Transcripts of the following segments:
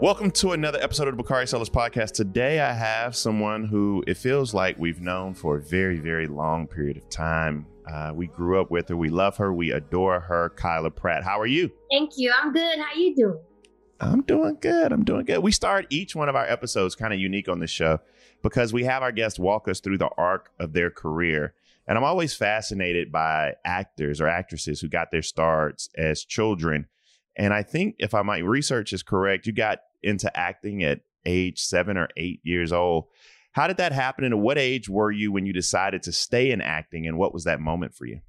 Welcome to another episode of the Bakari Sellers Podcast. Today I have someone who it feels like we've known for a very, very long period of time. Uh, we grew up with her. We love her. We adore her. Kyla Pratt. How are you? Thank you. I'm good. How you doing? I'm doing good. I'm doing good. We start each one of our episodes kind of unique on the show because we have our guests walk us through the arc of their career. And I'm always fascinated by actors or actresses who got their starts as children. And I think if I my research is correct, you got into acting at age seven or eight years old. How did that happen? And at what age were you when you decided to stay in acting? And what was that moment for you?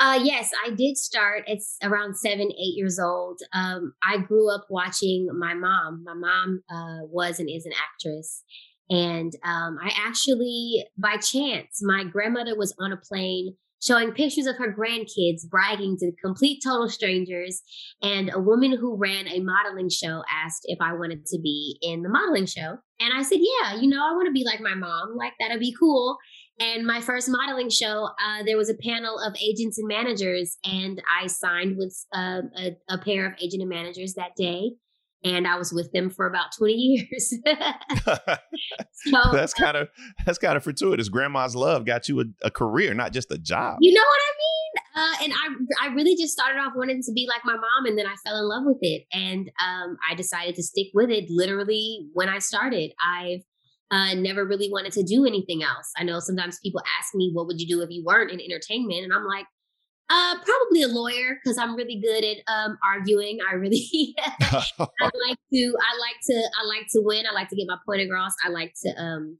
Uh, yes, I did start at around seven, eight years old. Um, I grew up watching my mom. My mom uh, was and is an actress. And um, I actually, by chance, my grandmother was on a plane showing pictures of her grandkids bragging to complete total strangers. And a woman who ran a modeling show asked if I wanted to be in the modeling show. And I said, Yeah, you know, I want to be like my mom. Like, that'd be cool. And my first modeling show, uh, there was a panel of agents and managers, and I signed with uh, a, a pair of agent and managers that day and I was with them for about 20 years. so that's kind of that's kind of fortuitous. Grandma's love got you a, a, career, not just a job. You know what I mean? Uh, and I I really just started off wanting to be like my mom, and then I fell in love with it, and um, I decided to stick with it. Literally, when I started, I've uh, never really wanted to do anything else. I know sometimes people ask me, "What would you do if you weren't in entertainment?" And I'm like, uh, probably a lawyer because I'm really good at um, arguing. I really I like to I like to I like to win. I like to get my point across. I like to um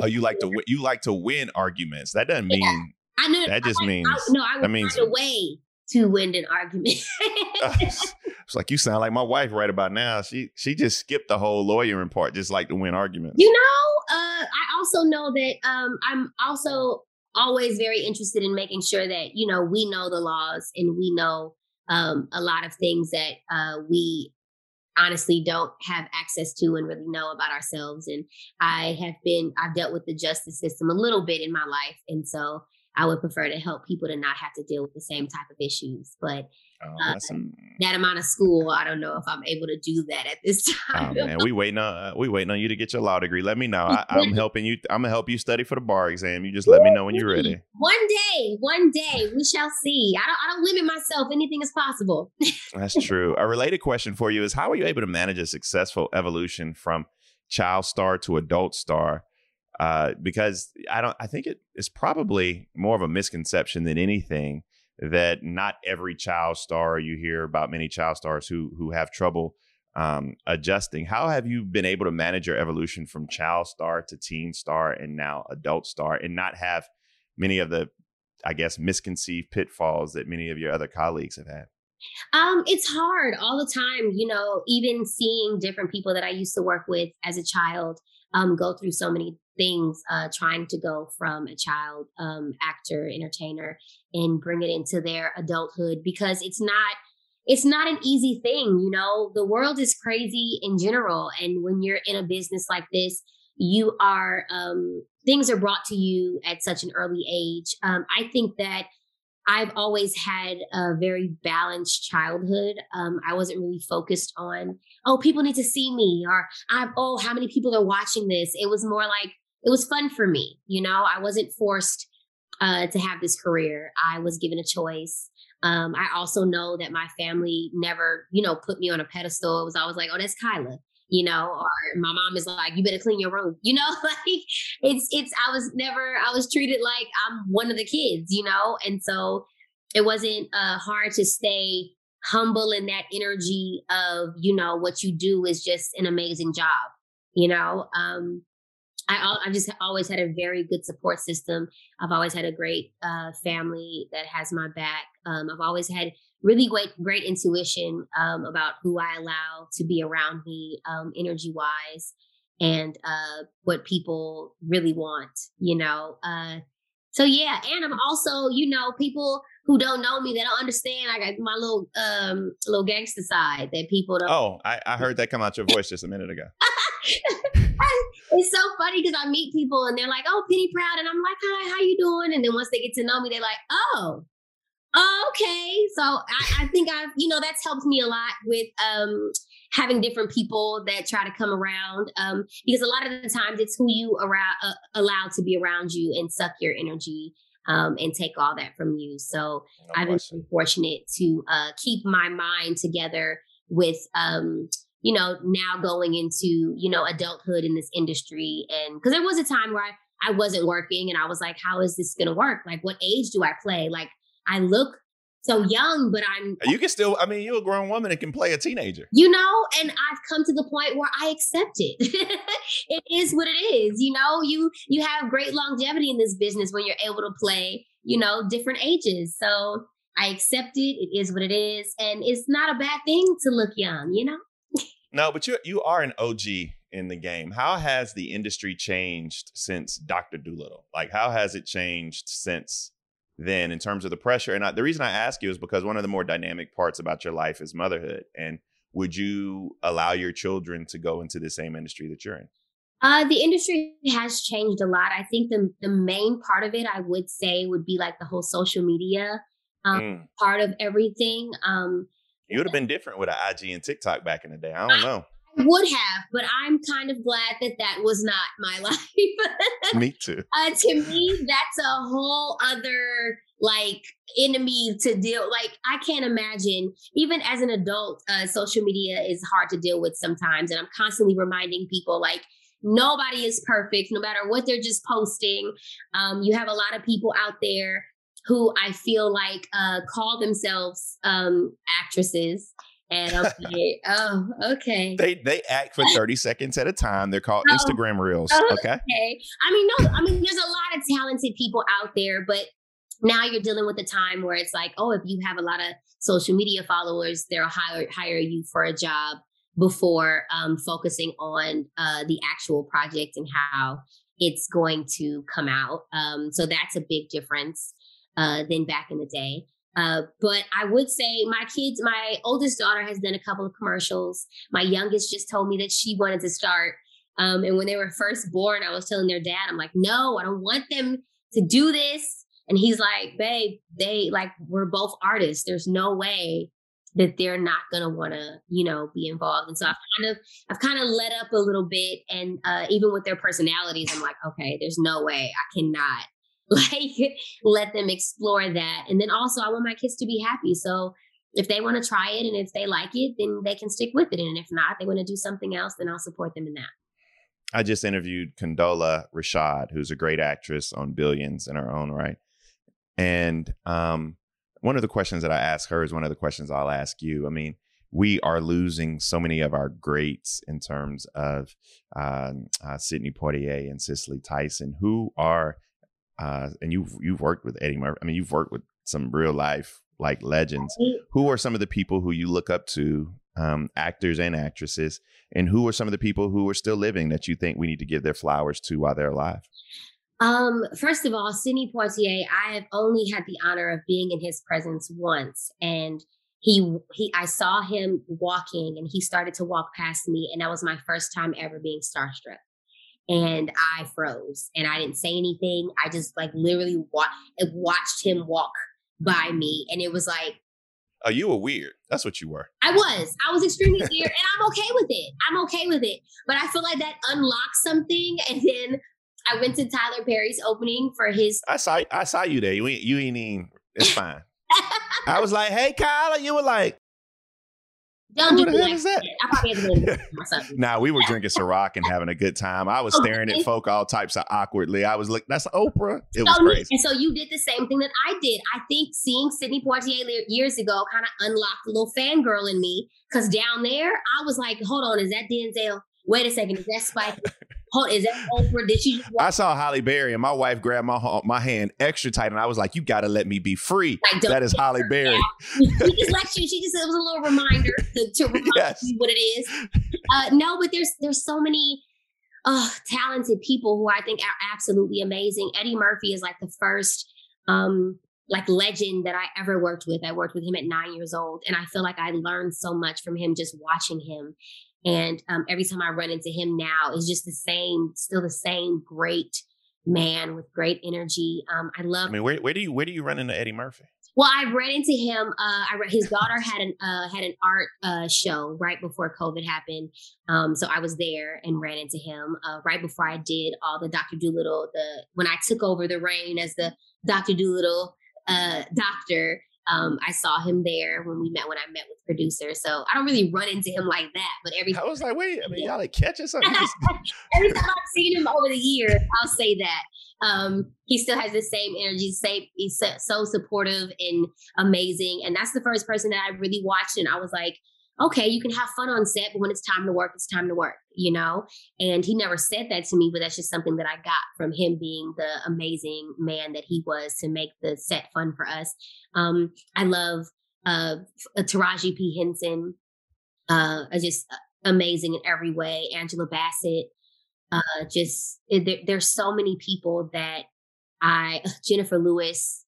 Oh, you like to you like to win arguments. That doesn't mean yeah. I know that just I, means I, no, I that means find a way to win an argument. it's like you sound like my wife right about now. She she just skipped the whole lawyering part, just like to win arguments. You know, uh, I also know that um, I'm also always very interested in making sure that you know we know the laws and we know um, a lot of things that uh, we honestly don't have access to and really know about ourselves. And i have been i've dealt with the justice system a little bit in my life. And so i would prefer to help people to not have to deal with the same type of issues but Oh, uh, that amount of school, I don't know if I'm able to do that at this oh, time. Oh man, we waiting on uh, we waiting on you to get your law degree. Let me know. I, am helping you. I'm gonna help you study for the bar exam. You just let me know when you're ready. One day, one day, we shall see. I don't. I don't limit myself. Anything is possible. That's true. A related question for you is: How are you able to manage a successful evolution from child star to adult star? Uh, because I don't. I think it is probably more of a misconception than anything that not every child star you hear about many child stars who who have trouble um, adjusting. How have you been able to manage your evolution from child star to teen star and now adult star and not have many of the, I guess, misconceived pitfalls that many of your other colleagues have had? Um, it's hard all the time, you know, even seeing different people that I used to work with as a child um, go through so many things uh, trying to go from a child um, actor entertainer and bring it into their adulthood because it's not it's not an easy thing you know? The world is crazy in general and when you're in a business like this you are um, things are brought to you at such an early age. Um, i think that I've always had a very balanced childhood. Um, I wasn't really focused on, oh, people need to see me, or I, oh, how many people are watching this. It was more like it was fun for me. You know, I wasn't forced uh, to have this career. I was given a choice. Um, I also know that my family never, you know, put me on a pedestal. It was always like, oh, that's Kyla you know, or my mom is like, you better clean your room, you know, like it's, it's, I was never, I was treated like I'm one of the kids, you know, and so it wasn't uh, hard to stay humble in that energy of, you know, what you do is just an amazing job, you know, um, I, I just always had a very good support system. I've always had a great uh, family that has my back. Um, I've always had really great great intuition um, about who I allow to be around me, um, energy wise, and uh, what people really want. You know, uh, so yeah, and I'm also, you know, people who don't know me, they don't understand. I got my little um little gangster side that people don't. Oh, I, I heard that come out your voice just a minute ago. it's so funny because I meet people and they're like, "Oh, Penny Proud," and I'm like, "Hi, how you doing?" And then once they get to know me, they're like, "Oh, okay." So I, I think I've, you know, that's helped me a lot with um having different people that try to come around um, because a lot of the times it's who you around uh, allow to be around you and suck your energy um, and take all that from you. So no I've been fortunate to uh, keep my mind together with, um, you know, now going into, you know, adulthood in this industry. And because there was a time where I, I wasn't working and I was like, how is this going to work? Like, what age do I play? Like, I look so young, but I'm. You can still, I mean, you're a grown woman and can play a teenager. You know, and I've come to the point where I accept it. it is what it is. You know, you you have great longevity in this business when you're able to play, you know, different ages. So I accept it. It is what it is, and it's not a bad thing to look young. You know. no, but you you are an OG in the game. How has the industry changed since Doctor Dolittle? Like, how has it changed since? Then in terms of the pressure. And I, the reason I ask you is because one of the more dynamic parts about your life is motherhood. And would you allow your children to go into the same industry that you're in? Uh, the industry has changed a lot. I think the the main part of it, I would say, would be like the whole social media um, mm. part of everything. Um, you would have been different with an IG and TikTok back in the day. I don't know would have, but I'm kind of glad that that was not my life. me too. Uh, to me, that's a whole other like enemy to deal. Like I can't imagine, even as an adult, uh, social media is hard to deal with sometimes, and I'm constantly reminding people like nobody is perfect, no matter what they're just posting. Um, you have a lot of people out there who I feel like uh, call themselves um, actresses and like, oh, okay. They they act for 30 seconds at a time. They're called oh, Instagram reels. Oh, okay. okay. I mean, no, I mean, there's a lot of talented people out there, but now you're dealing with a time where it's like, oh, if you have a lot of social media followers, they'll hire hire you for a job before um, focusing on uh, the actual project and how it's going to come out. Um, so that's a big difference uh, than back in the day. Uh, but I would say my kids, my oldest daughter has done a couple of commercials. My youngest just told me that she wanted to start. Um, and when they were first born, I was telling their dad, I'm like, no, I don't want them to do this. And he's like, babe, they like, we're both artists. There's no way that they're not gonna want to, you know, be involved. And so I've kind of, I've kind of let up a little bit. And uh, even with their personalities, I'm like, okay, there's no way I cannot like let them explore that. And then also i want my kids to be happy. So if they want to try it and if they like it then they can stick with it. And if not they want to do something else then i'll support them in that. I just interviewed condola rashad who's a great actress on billions in her own right. And um, one of the questions that i ask her is one of the questions i'll ask you. I mean we are losing so many of our greats in terms of um, uh, Sidney Poitier and Cicely Tyson, who are uh, and you've you've worked with Eddie Murphy. I mean, you've worked with some real life like legends. Who are some of the people who you look up to, um, actors and actresses, and who are some of the people who are still living that you think we need to give their flowers to while they're alive? Um, first of all, Sidney Poitier, I have only had the honor of being in his presence once, and he he I saw him walking, and he started to walk past me, and that was my first time ever being starstruck and I froze and I didn't say anything. I just like literally wa- watched him walk by me, and it was like, "Oh, you were weird. That's what you were." I was. I was extremely weird, and I'm okay with it. I'm okay with it. But I feel like that unlocked something, and then I went to Tyler Perry's opening for his. I saw. I saw you there. You ain't. You ain't even. It's fine. I was like, "Hey, Kyla," you were like, don't Who do the hell is that? I probably had to nah, we were drinking Ciroc and having a good time. I was oh, staring at folk all types of awkwardly. I was like, that's Oprah. It was crazy. And so you did the same thing that I did. I think seeing Sidney Poitier years ago kind of unlocked a little fangirl in me. Cause down there, I was like, hold on, is that Denzel? Wait a second, is that Spike? Hold, is that Oprah? Did she? I saw Halle Berry, and my wife grabbed my my hand extra tight, and I was like, "You got to let me be free." Like, that is Halle Berry. she just let you. She just it was a little reminder to, to remind yes. you what it is. Uh, no, but there's there's so many uh, talented people who I think are absolutely amazing. Eddie Murphy is like the first um, like legend that I ever worked with. I worked with him at nine years old, and I feel like I learned so much from him just watching him. And um, every time I run into him now, it's just the same, still the same great man with great energy. Um, I love. I mean, where, where do you where do you run into Eddie Murphy? Well, I ran into him. Uh, I his daughter had an uh, had an art uh, show right before COVID happened. Um, so I was there and ran into him uh, right before I did all the Doctor Dolittle. The when I took over the reign as the Doctor Dolittle uh, doctor, um, I saw him there when we met when I met with producers. So I don't really run into him like that. But every I was like, wait, I mean, y'all like catch or something? every time I've seen him over the years, I'll say that. Um, he still has the same energy, same he's so, so supportive and amazing. And that's the first person that I really watched, and I was like, okay, you can have fun on set, but when it's time to work, it's time to work, you know? And he never said that to me, but that's just something that I got from him being the amazing man that he was to make the set fun for us. Um, I love uh, Taraji P. Henson, uh, just amazing in every way. Angela Bassett, uh, just there, there's so many people that I, Jennifer Lewis,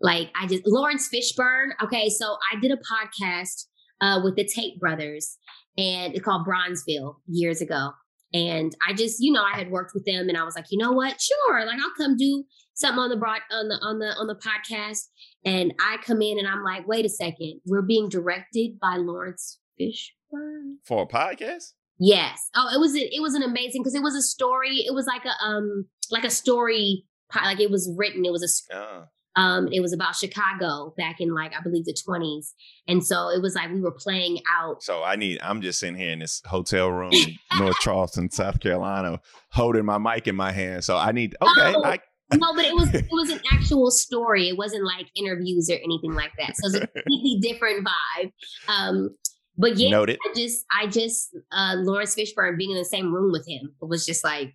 like I just Laurence Fishburne. Okay, so I did a podcast uh, with the Tate brothers, and it's called Bronzeville years ago. And I just, you know, I had worked with them, and I was like, you know what? Sure, like I'll come do something on the broad on the on the on the podcast. And I come in, and I'm like, wait a second, we're being directed by Laurence Fishburne for a podcast. Yes. Oh, it was it was an amazing because it was a story. It was like a um like a story like it was written. It was a oh. Um it was about Chicago back in like I believe the twenties, and so it was like we were playing out. So I need. I'm just sitting here in this hotel room, in North Charleston, South Carolina, holding my mic in my hand. So I need. Okay, oh. I, no, but it was it was an actual story. It wasn't like interviews or anything like that. So it's a completely different vibe. Um, but yeah, Noted. I just, I just, uh, Laurence Fishburne being in the same room with him was just like,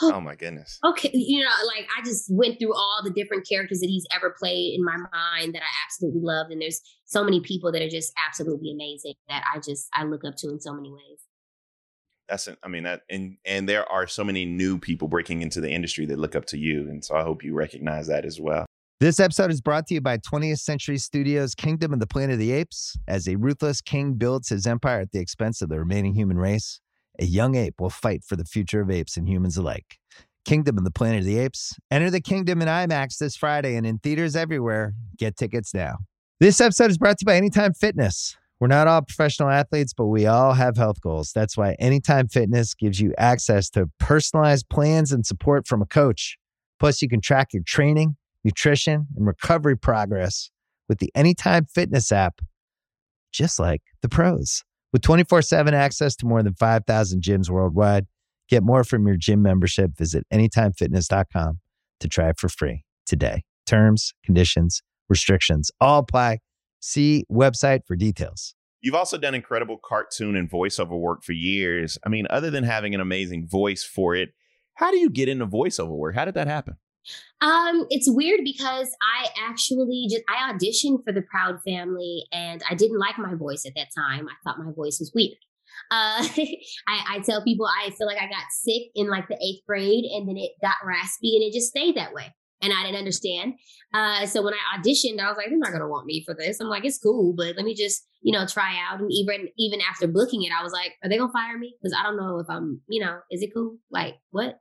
oh, oh my goodness. Okay, you know, like I just went through all the different characters that he's ever played in my mind that I absolutely loved, and there's so many people that are just absolutely amazing that I just I look up to in so many ways. That's, I mean, that, and and there are so many new people breaking into the industry that look up to you, and so I hope you recognize that as well. This episode is brought to you by 20th Century Studios' Kingdom of the Planet of the Apes. As a ruthless king builds his empire at the expense of the remaining human race, a young ape will fight for the future of apes and humans alike. Kingdom of the Planet of the Apes. Enter the kingdom in IMAX this Friday and in theaters everywhere. Get tickets now. This episode is brought to you by Anytime Fitness. We're not all professional athletes, but we all have health goals. That's why Anytime Fitness gives you access to personalized plans and support from a coach. Plus, you can track your training nutrition, and recovery progress with the Anytime Fitness app, just like the pros. With 24 7 access to more than 5,000 gyms worldwide, get more from your gym membership. Visit AnytimeFitness.com to try it for free today. Terms, conditions, restrictions all apply. See website for details. You've also done incredible cartoon and voiceover work for years. I mean, other than having an amazing voice for it, how do you get into voiceover work? How did that happen? Um, it's weird because I actually just I auditioned for the Proud Family and I didn't like my voice at that time. I thought my voice was weird. Uh, I, I tell people I feel like I got sick in like the eighth grade and then it got raspy and it just stayed that way and I didn't understand. Uh, so when I auditioned, I was like, they're not gonna want me for this. I'm like, it's cool, but let me just, you know, try out. And even even after booking it, I was like, are they gonna fire me? Because I don't know if I'm, you know, is it cool? Like what?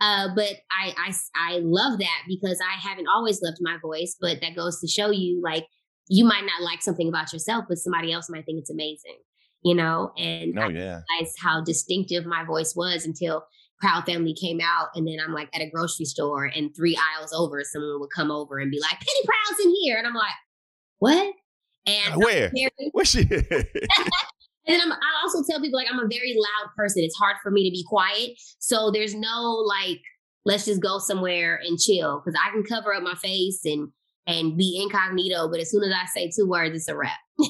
Uh, but I I I love that because I haven't always loved my voice, but that goes to show you like you might not like something about yourself, but somebody else might think it's amazing. You know, and oh, yeah. I how distinctive my voice was until Proud Family came out, and then I'm like at a grocery store, and three aisles over, someone would come over and be like, "Penny Proud's in here," and I'm like, "What?" And where? Where's she? and then I'm, I also tell people like I'm a very loud person. It's hard for me to be quiet, so there's no like, let's just go somewhere and chill because I can cover up my face and and be incognito, but as soon as I say two words, it's a wrap.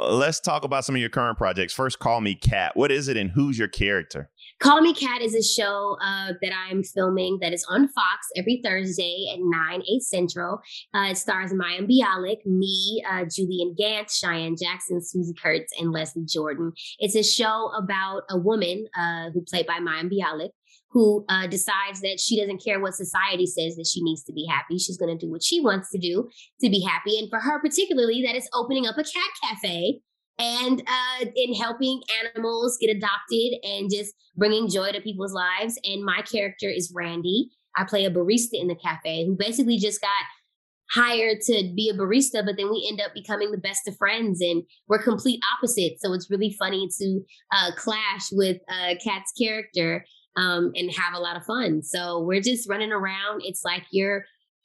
Uh, let's talk about some of your current projects. First, Call Me Kat. What is it and who's your character? Call Me Kat is a show uh, that I'm filming that is on Fox every Thursday at 9, 8 Central. Uh, it stars Mayim Bialik, me, uh, Julian Gant, Cheyenne Jackson, Swoosie Kurtz, and Leslie Jordan. It's a show about a woman uh, who played by Mayim Bialik who uh, decides that she doesn't care what society says that she needs to be happy. She's going to do what she wants to do to be happy. And for her, particularly, that is opening up a cat cafe and uh, in helping animals get adopted and just bringing joy to people's lives. And my character is Randy. I play a barista in the cafe who basically just got hired to be a barista, but then we end up becoming the best of friends and we're complete opposites. So it's really funny to uh, clash with uh, Kat's character um, and have a lot of fun. So we're just running around. It's like your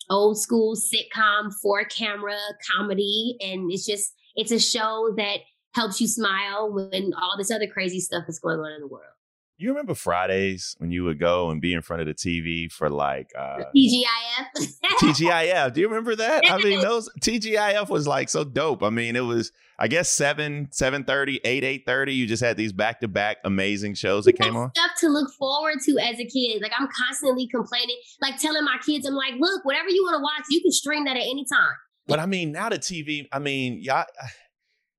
old school sitcom, four camera comedy. And it's just, it's a show that helps you smile when all this other crazy stuff is going on in the world. You remember Fridays when you would go and be in front of the TV for like uh TGIF? TGIF. Do you remember that? I mean, those TGIF was like so dope. I mean, it was I guess 7, 7.30, 8, 8.30. You just had these back-to-back amazing shows that came on. Stuff to look forward to as a kid. Like I'm constantly complaining, like telling my kids, I'm like, look, whatever you want to watch, you can stream that at any time. But I mean, now the TV, I mean, y'all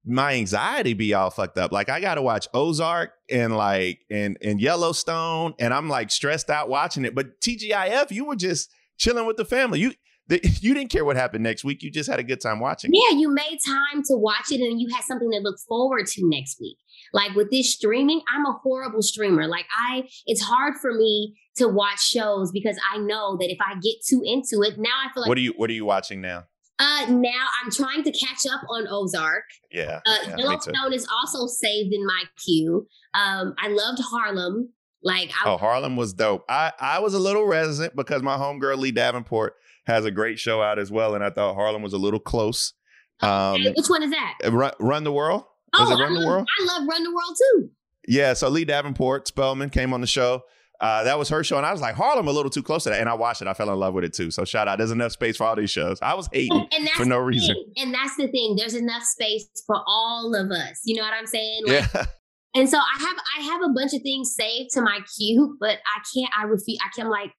my anxiety be all fucked up. Like I got to watch Ozark and like and and Yellowstone, and I'm like stressed out watching it. But TGIF, you were just chilling with the family. You the, you didn't care what happened next week. You just had a good time watching. Yeah, you made time to watch it, and you had something to look forward to next week. Like with this streaming, I'm a horrible streamer. Like I, it's hard for me to watch shows because I know that if I get too into it, now I feel like. What are you What are you watching now? Uh, now I'm trying to catch up on Ozark. Yeah. Uh, yeah Yellowstone is also saved in my queue. Um, I loved Harlem. Like, I, oh, Harlem was dope. I I was a little reticent because my homegirl Leigh Davenport has a great show out as well, and I thought Harlem was a little close. Um, which one is that? Uh, Run, Run the World. Oh, Run I love, the World? I love Run the World too. Yeah, so Leigh Davenport Spellman came on the show. Uh, that was her show, and I was like, Harlem a little too close to that, and I watched it. I fell in love with it too. So shout out. There's enough space for all these shows. I was hating and, for no reason. And that's the thing. There's enough space for all of us. You know what I'm saying? Like, yeah. And so I have I have a bunch of things saved to my queue, but I can't. I refuse. I can't like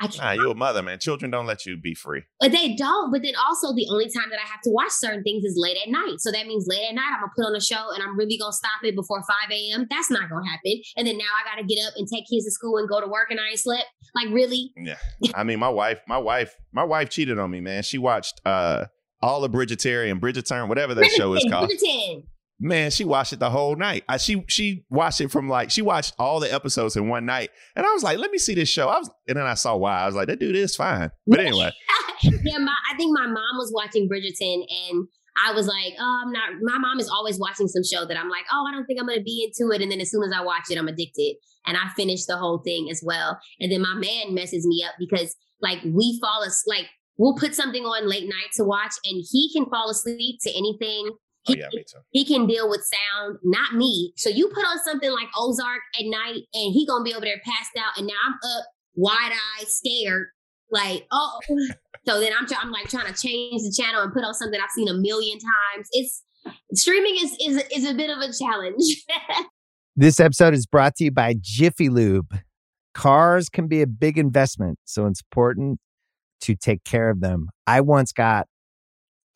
I can't. Nah, you a mother, man. Children don't let you be free. But they don't. But then also the only time that I have to watch certain things is late at night. So that means late at night I'm gonna put on a show and I'm really gonna stop it before 5 a.m. That's not gonna happen. And then now I gotta get up and take kids to school and go to work and I ain't slept. Like really? Yeah. I mean, my wife, my wife, my wife cheated on me, man. She watched uh all of Bridgerton and Bridgerton, whatever that show is called. Bridgerton. Man, she watched it the whole night. I, she she watched it from like she watched all the episodes in one night, and I was like, "Let me see this show." I was, and then I saw why. I was like, "That dude is fine." But anyway, yeah, my, I think my mom was watching Bridgerton, and I was like, "Oh, I'm not." My mom is always watching some show that I'm like, "Oh, I don't think I'm to be into it," and then as soon as I watch it, I'm addicted, and I finished the whole thing as well. And then my man messes me up because like we fall asleep, like we'll put something on late night to watch, and he can fall asleep to anything oh, yeah, me too. He can deal with sound, not me. So you put on something like Ozark at night, and he gonna be over there passed out, and now I'm up, wide eyed, scared, like oh. so then I'm I'm like trying to change the channel and put on something I've seen a million times. It's streaming is is is a bit of a challenge. this episode is brought to you by Jiffy Lube. Cars can be a big investment, so it's important to take care of them. I once got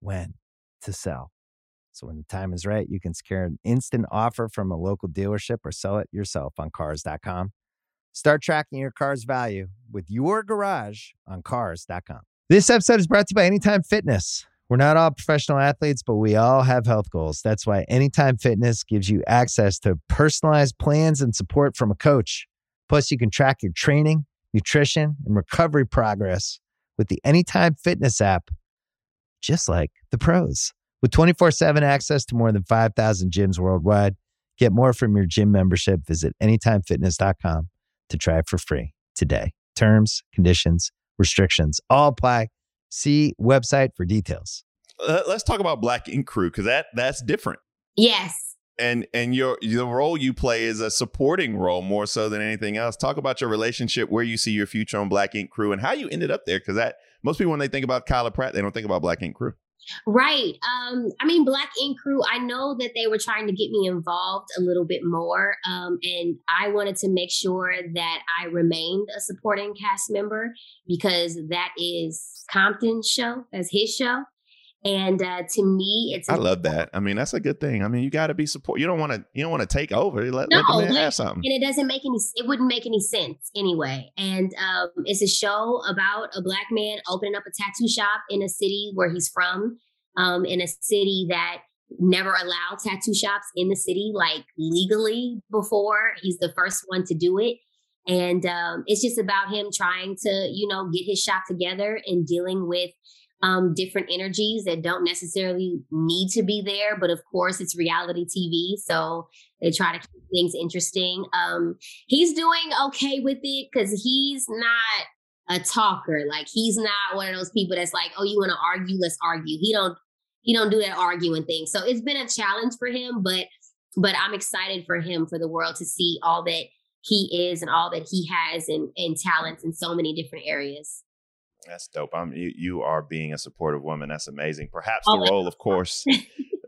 when to sell. So when the time is right, you can secure an instant offer from a local dealership or sell it yourself on cars.com. Start tracking your car's value with your garage on cars.com. This episode is brought to you by Anytime Fitness. We're not all professional athletes, but we all have health goals. That's why Anytime Fitness gives you access to personalized plans and support from a coach. Plus, you can track your training, nutrition, and recovery progress with the Anytime Fitness app just like the pros. With 24 7 access to more than 5,000 gyms worldwide, get more from your gym membership. Visit anytimefitness.com to try it for free today. Terms, conditions, restrictions all apply. See website for details. uh, let's talk about Black Ink Crew because that that's different. Yes. And and your the role you play is a supporting role more so than anything else. Talk about your relationship, where you see your future on Black Ink Crew, and how you ended up there. Because that most people when they think about Kyla Pratt, they don't think about Black Ink Crew. Right. Um, I mean, Black Ink Crew, I know that they were trying to get me involved a little bit more. Um, and I wanted to make sure that I remained a supporting cast member because that is Compton's show, that's his show. And uh, to me, it's. I love that. I mean, that's a good thing. I mean, you got to be support. You don't want to. You don't want to take over. Let, no, let the man have something. And it doesn't make any. It wouldn't make any sense anyway. And um, it's a show about a black man opening up a tattoo shop in a city where he's from, um, in a city that never allowed tattoo shops in the city like legally before. He's the first one to do it. And um, it's just about him trying to, you know, get his shop together and dealing with um, different energies that don't necessarily need to be there. But of course, it's reality TV. So they try to keep things interesting. Um, he's doing okay with it because he's not a talker. Like he's not one of those people that's like, oh, you want to argue? Let's argue. He don't he don't do that arguing thing. So it's been a challenge for him, but but I'm excited for him for the world to see all that he is and all that he has and, and talents in so many different areas. That's dope. I'm you, you are being a supportive woman. That's amazing. Perhaps the role, of course,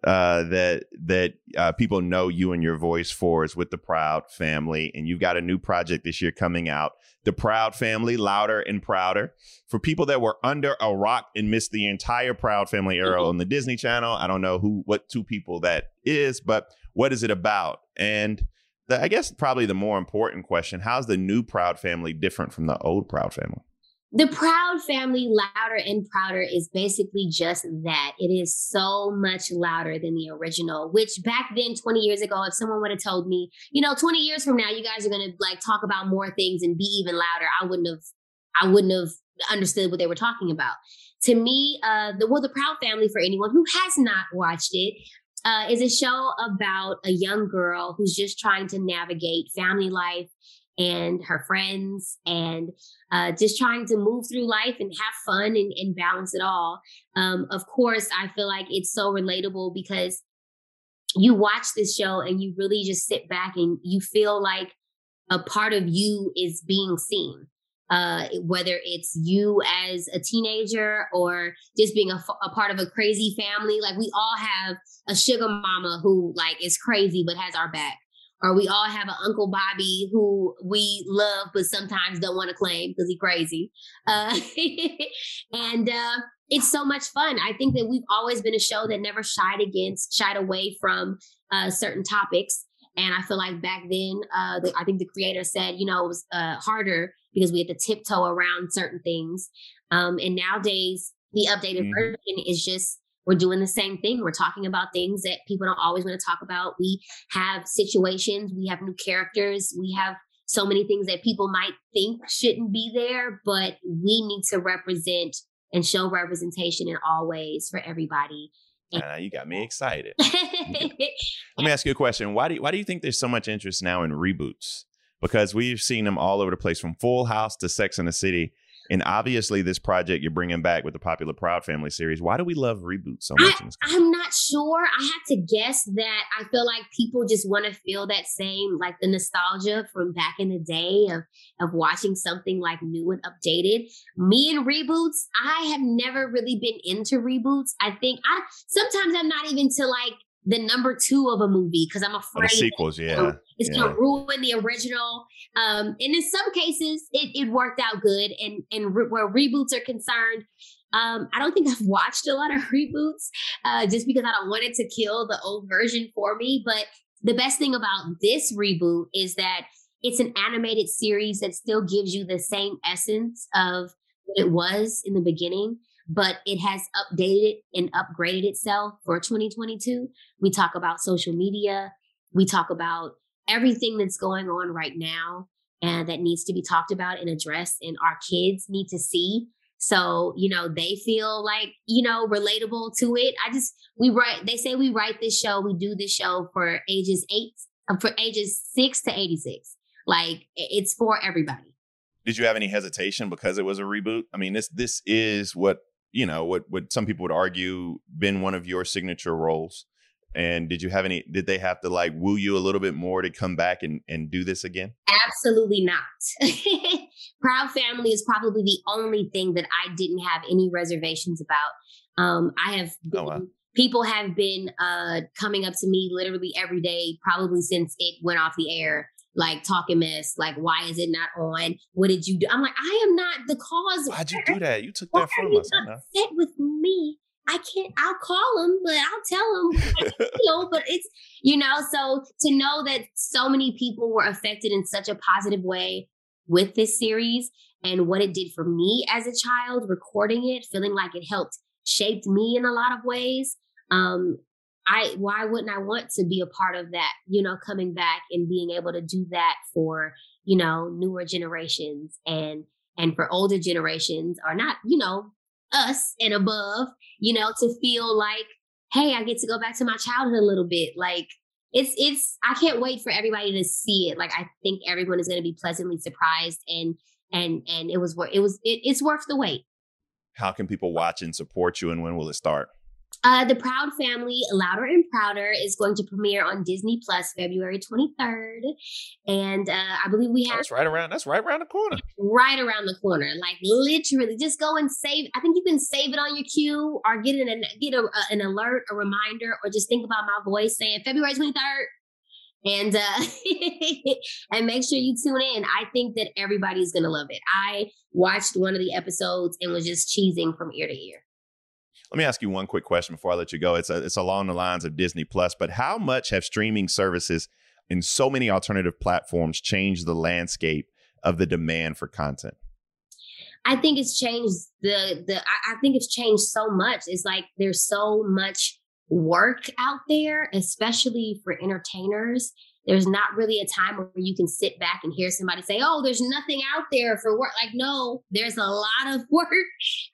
uh, that that uh, people know you and your voice for is with the Proud Family, and you've got a new project this year coming out. The Proud Family, louder and prouder. For people that were under a rock and missed the entire Proud Family era mm-hmm. on the Disney Channel, I don't know who, what two people that is, but what is it about? And the, I guess probably the more important question: How's the new Proud Family different from the old Proud Family? The proud family louder and prouder is basically just that. It is so much louder than the original which back then 20 years ago if someone would have told me you know 20 years from now you guys are going to like talk about more things and be even louder i wouldn't have i wouldn't have understood what they were talking about. To me uh the well the proud family for anyone who has not watched it uh, is a show about a young girl who's just trying to navigate family life and her friends and uh, just trying to move through life and have fun and, and balance it all. Um, of course, I feel like it's so relatable because you watch this show and you really just sit back and you feel like a part of you is being seen. Uh, whether it's you as a teenager or just being a, a, part of a crazy family. Like we all have a sugar mama who like is crazy but has our back or we all have an Uncle Bobby who we love but sometimes don't want to claim because he's crazy. Uh, and uh, it's so much fun. I think that we've always been a show that never shied against, shied away from uh, certain topics. And I feel like back then, uh, the, I think the creator said, you know, it was uh, harder because we had to tiptoe around certain things. Um, and nowadays, the updated mm-hmm. version is just we're doing the same thing. We're talking about things that people don't always want to talk about. We have situations, we have new characters, we have so many things that people might think shouldn't be there, but we need to represent and show representation in all ways for everybody. Uh, you got me excited. Let me ask you a question. Why do you, why do you think there's so much interest now in reboots? Because we've seen them all over the place, from Full House to Sex and the City. And obviously, this project you're bringing back with the popular Proud Family series. Why do we love reboots so much? I, am not sure. I have to guess that I feel like people just want to feel that same, like the nostalgia from back in the day of of watching something like new and updated. Me and reboots, I have never really been into reboots. I think I sometimes I'm not even to like the number two of a movie because I'm afraid the sequels, that, yeah, it's yeah. gonna ruin the original. Um, and in some cases, it, it worked out good. And and re- where reboots are concerned, um, I don't think I've watched a lot of reboots uh, just because I don't want it to kill the old version for me. But the best thing about this reboot is that it's an animated series that still gives you the same essence of what it was in the beginning but it has updated and upgraded itself for 2022. We talk about social media, we talk about everything that's going on right now and that needs to be talked about and addressed and our kids need to see. So you know they feel like you know relatable to it. I just we write they say we write this show we do this show for ages eight um, for ages six to 86 like it's for everybody. Did you have any hesitation because it was a reboot? I mean this this is what you know, what what some people would argue been one of your signature roles. And did you have any? Did they have to like woo you a little bit more to come back and and do this again? Absolutely not. Proud Family is probably the only thing that I didn't have any reservations about. Um, I have been, oh, wow. people have been uh, coming up to me literally every day, probably since it went off the air, like talking mess, like why is it not on? What did you do? I'm like, I am not the cause. Why'd you do that? You took that from us. Upset with me. I can't. I'll call him, but I'll tell him. you know, but it's you know. So to know that so many people were affected in such a positive way with this series and what it did for me as a child, recording it, feeling like it helped shaped me in a lot of ways. Um, I why wouldn't I want to be a part of that? You know, coming back and being able to do that for you know newer generations and and for older generations or not, you know, us and above, you know, to feel like, hey, I get to go back to my childhood a little bit. Like it's it's I can't wait for everybody to see it. Like I think everyone is going to be pleasantly surprised and and and it was worth it was it, it's worth the wait. How can people watch and support you and when will it start? Uh, the Proud Family, Louder and Prouder, is going to premiere on Disney Plus February 23rd, and uh, I believe we have. that's right around. That's right around the corner. Right around the corner, like literally, just go and save. I think you can save it on your queue, or get an get a, a, an alert, a reminder, or just think about my voice saying February 23rd and uh and make sure you tune in i think that everybody's gonna love it i watched one of the episodes and was just cheesing from ear to ear let me ask you one quick question before I let you go. It's a, it's along the lines of Disney Plus, but how much have streaming services in so many alternative platforms changed the landscape of the demand for content? I think it's changed the the I, I think it's changed so much. It's like there's so much work out there, especially for entertainers there's not really a time where you can sit back and hear somebody say, Oh, there's nothing out there for work. Like, no, there's a lot of work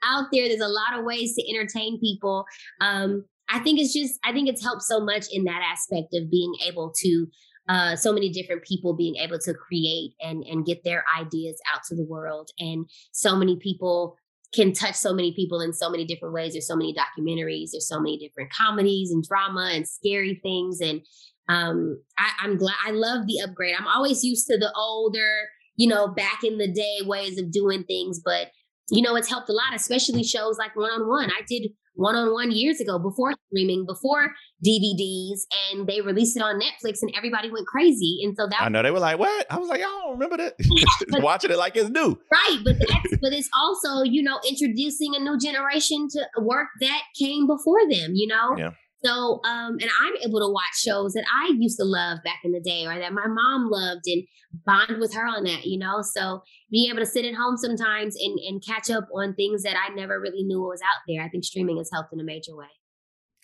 out there. There's a lot of ways to entertain people. Um, I think it's just, I think it's helped so much in that aspect of being able to, uh, so many different people being able to create and and get their ideas out to the world, and so many people can touch so many people in so many different ways. There's so many documentaries, there's so many different comedies and drama and scary things, and um, I, I'm glad I love the upgrade. I'm always used to the older, you know, back in the day ways of doing things, but you know, it's helped a lot, especially shows like one on one. I did one on one years ago before streaming, before DVDs, and they released it on Netflix, and everybody went crazy. And so that I know they were like, "What?" I was like, "I don't remember that." Watching it like it's new, right? But that's but it's also you know introducing a new generation to work that came before them. You know, yeah. So, um, and I'm able to watch shows that I used to love back in the day or that my mom loved and bond with her on that, you know? So being able to sit at home sometimes and, and catch up on things that I never really knew was out there, I think streaming has helped in a major way.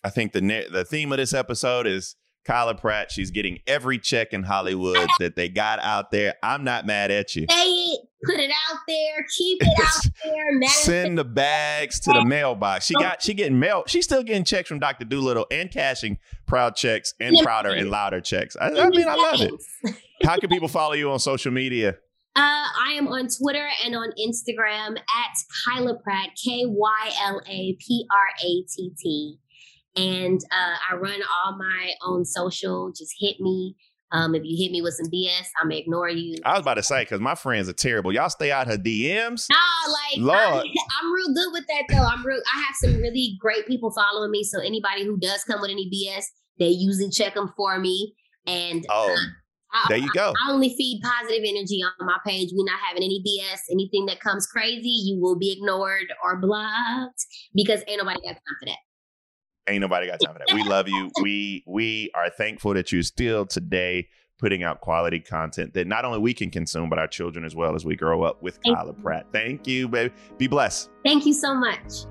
I think the the theme of this episode is Kyla Pratt. She's getting every check in Hollywood that they got out there. I'm not mad at you. Say it, put it out there, keep it out there. Send the bags to the mailbox. She got she getting mail. She's still getting checks from Dr. Dolittle and cashing proud checks and prouder and louder checks. I, I mean, I love it. How can people follow you on social media? Uh, I am on Twitter and on Instagram at Kyla Pratt, K Y L A P R A T T and uh, I run all my own social. Just hit me. Um, if you hit me with some BS, I'm gonna ignore you. I was about to say because my friends are terrible. Y'all stay out her DMs. Nah, like Lord. I, am real good with that though. I'm real. I have some really great people following me. So anybody who does come with any BS, they usually check them for me. And oh. Uh, I, there you go. I, I only feed positive energy on my page. We're not having any BS. Anything that comes crazy, you will be ignored or blocked because ain't nobody got time for that. Ain't nobody got time for that. We love you. We we are thankful that you're still today putting out quality content that not only we can consume, but our children as well as we grow up with Kyla Pratt. Thank you, baby. Be blessed. Thank you so much.